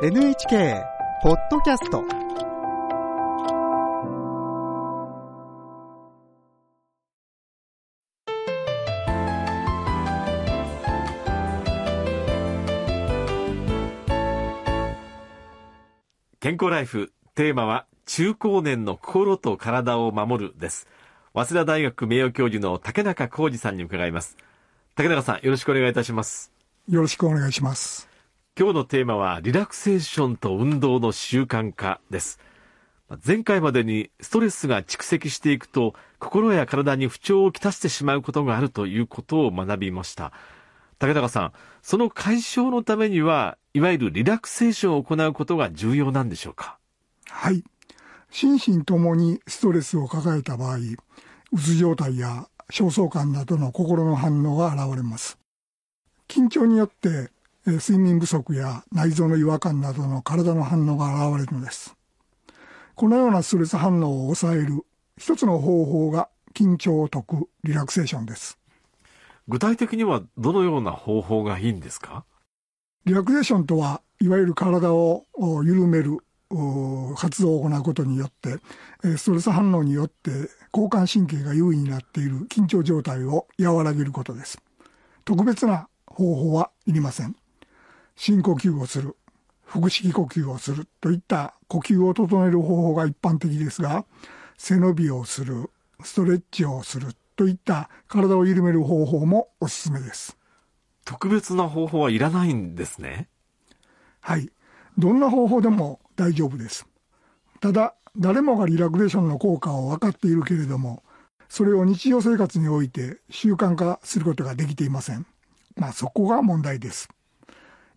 NHK ポッドキャスト。健康ライフテーマは中高年の心と体を守るです。早稲田大学名誉教授の竹中浩二さんに伺います。竹中さんよろしくお願いいたします。よろしくお願いします今日のテーマはリラクセーションと運動の習慣化です。前回までにストレスが蓄積していくと心や体に不調をきたしてしまうことがあるということを学びました。竹中さんその解消のためにはいわゆるリラクセーションを行うことが重要なんでしょうか？はい。心身ともにストレスを抱えた場合うつ状態や焦燥感などの心の反応が現れます。緊張によって睡眠不足や内臓の違和感などの体の反応が現れるのです。このようなストレス反応を抑える一つの方法が緊張を解くリラクセーションです。具体的にはどのような方法がいいんですか？リラクゼーションとはいわゆる体を緩める活動を行うことによってストレス反応によって交感神経が優位になっている緊張状態を和らげることです。特別な方法はいりません深呼吸をする。腹式呼吸をするといった呼吸を整える方法が一般的ですが背伸びをする。ストレッチをする。といった体を緩める方法もおすすめです。特別な方法はいらないんですね。はい。どんな方法でも大丈夫です。ただ誰もがリラクゼーションの効果を分かっているけれどもそれを日常生活において習慣化することができていません。まあそこが問題です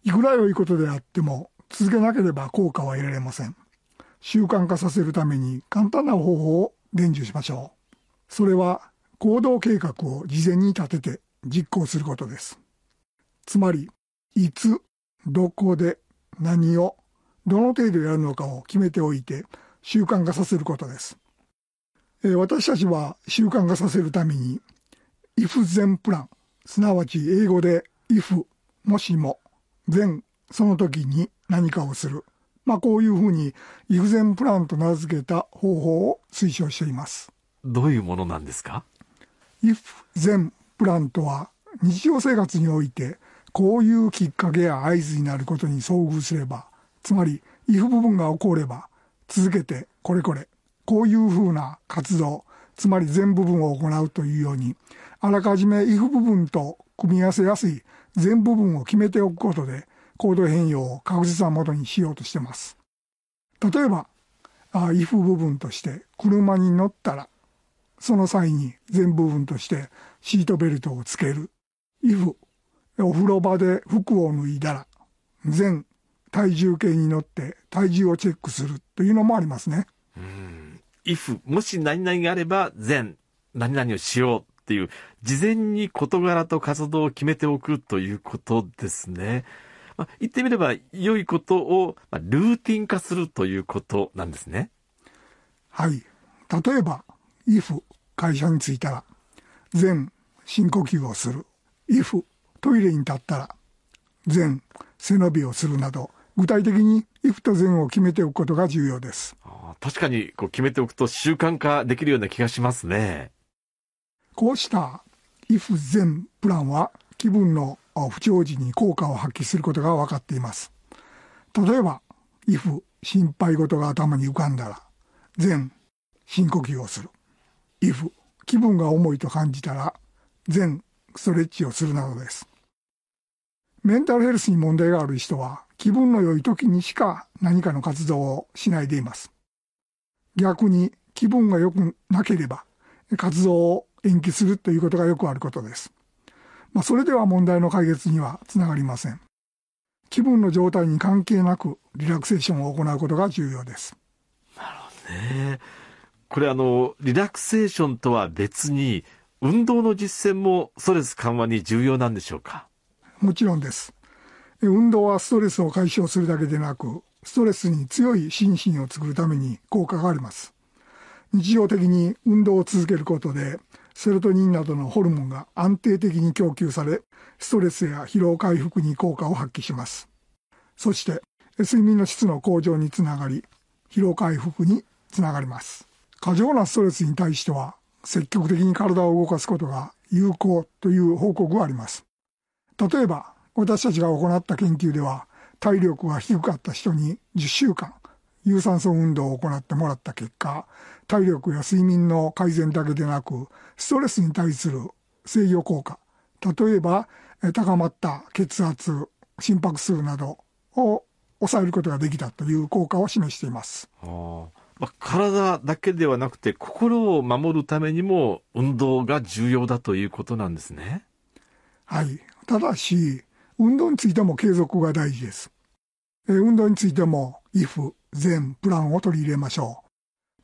いくら良いことであっても続けなければ効果は得られません。習慣化させるために簡単な方法を伝授しましょう。それは行動計画を事前に立てて実行することです。つまりいつどこで何をどの程度やるのかを決めておいて習慣化させることです。私たちは習慣化させるために if 全プランすなわち英語で if もしも全その時に何かをする。まあこういうふうに if 全プランと名付けた方法を推奨しています。どういうものなんですか？if 全プランとは日常生活においてこういうきっかけや合図になることに遭遇すればつまり if 部分が起これば続けてこれこれこういうふうな活動つまり全部分を行うというようにあらかじめ if 部分と組み合わせやすい全部分を決めておくことで行動変容を確実なものにしようとしてます例えばあ if 部分として車に乗ったらその際に全部分としてシートベルトをつける if お風呂場で服を脱いだら全体重計に乗って体重をチェックするというのもありますね。うん。if もし何々があれば全何々をしようっていう事前に事柄と活動を決めておくということですね。まあ、言ってみれば良いことを、まあ、ルーティン化するということなんですね。はい。例えば if 会社に着いたら全深呼吸をする if トイレに立ったら全背伸びをするなど具体的に if と全を決めておくことが重要です確かにこう決めておくと習慣化できるような気がしますねこうした if 全プランは気分の不調時に効果を発揮することが分かっています。例えば if 心配事が頭に浮かんだら全深呼吸をする。if 気分が重いと感じたら全ストレッチをするなどです。メンタルヘルスに問題がある人は気分の良い時にしか何かの活動をしないでいます。逆に気分が良くなければ活動を延期するということがよくあることです。まあ、それでは問題の解決にはつながりません。気分の状態に関係なくリラクセーションを行うことが重要です。なるほどね。これあの、リラクセーションとは別に運動の実践もストレス緩和に重要なんでしょうか？もちろんです。運動はストレスを解消するだけでなく、ストレスに強い心身を作るために効果があります。日常的に運動を続けることで、セロトニンなどのホルモンが安定的に供給され、ストレスや疲労回復に効果を発揮します。そして、睡眠の質の向上につながり、疲労回復につながります。過剰なストレスに対しては、積極的に体を動かすことが有効という報告があります。例えば、私たちが行った研究では、体力が低かった人に10週間、有酸素運動を行ってもらった結果、体力や睡眠の改善だけでなく、ストレスに対する制御効果、例えば高まった血圧、心拍数などを抑えることができたという効果を示しています。まあ、体だけではなくて心を守るためにも運動が重要だということなんですね。はい。ただし、運動についても継続が大事です。え運動についても if、全、プランを取り入れましょ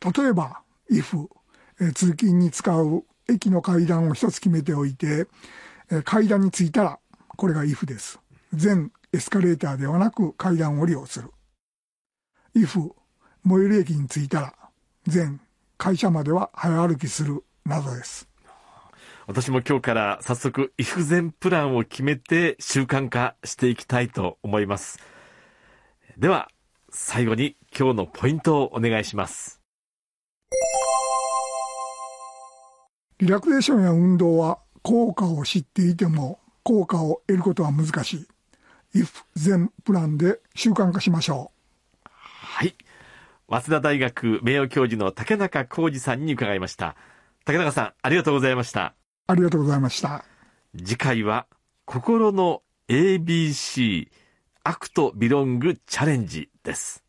う。例えば、if、え通勤に使う駅の階段を一つ決めておいて、え階段に着いたら、これが if です。全エスカレーターではなく階段を利用する。if、最寄り駅に着いたら、全会社までは早歩きするなどです。私も今日から早速、if 全プランを決めて習慣化していきたいと思います。では、最後に今日のポイントをお願いします。リラクゼーションや運動は効果を知っていても効果を得ることは難しい。if 全プランで習慣化しましょう。はい。早稲田大学名誉教授の竹中浩二さんに伺いました。竹中さん、ありがとうございました。ありがとうございました。次回は、心の ABC アクトビロングチャレンジです。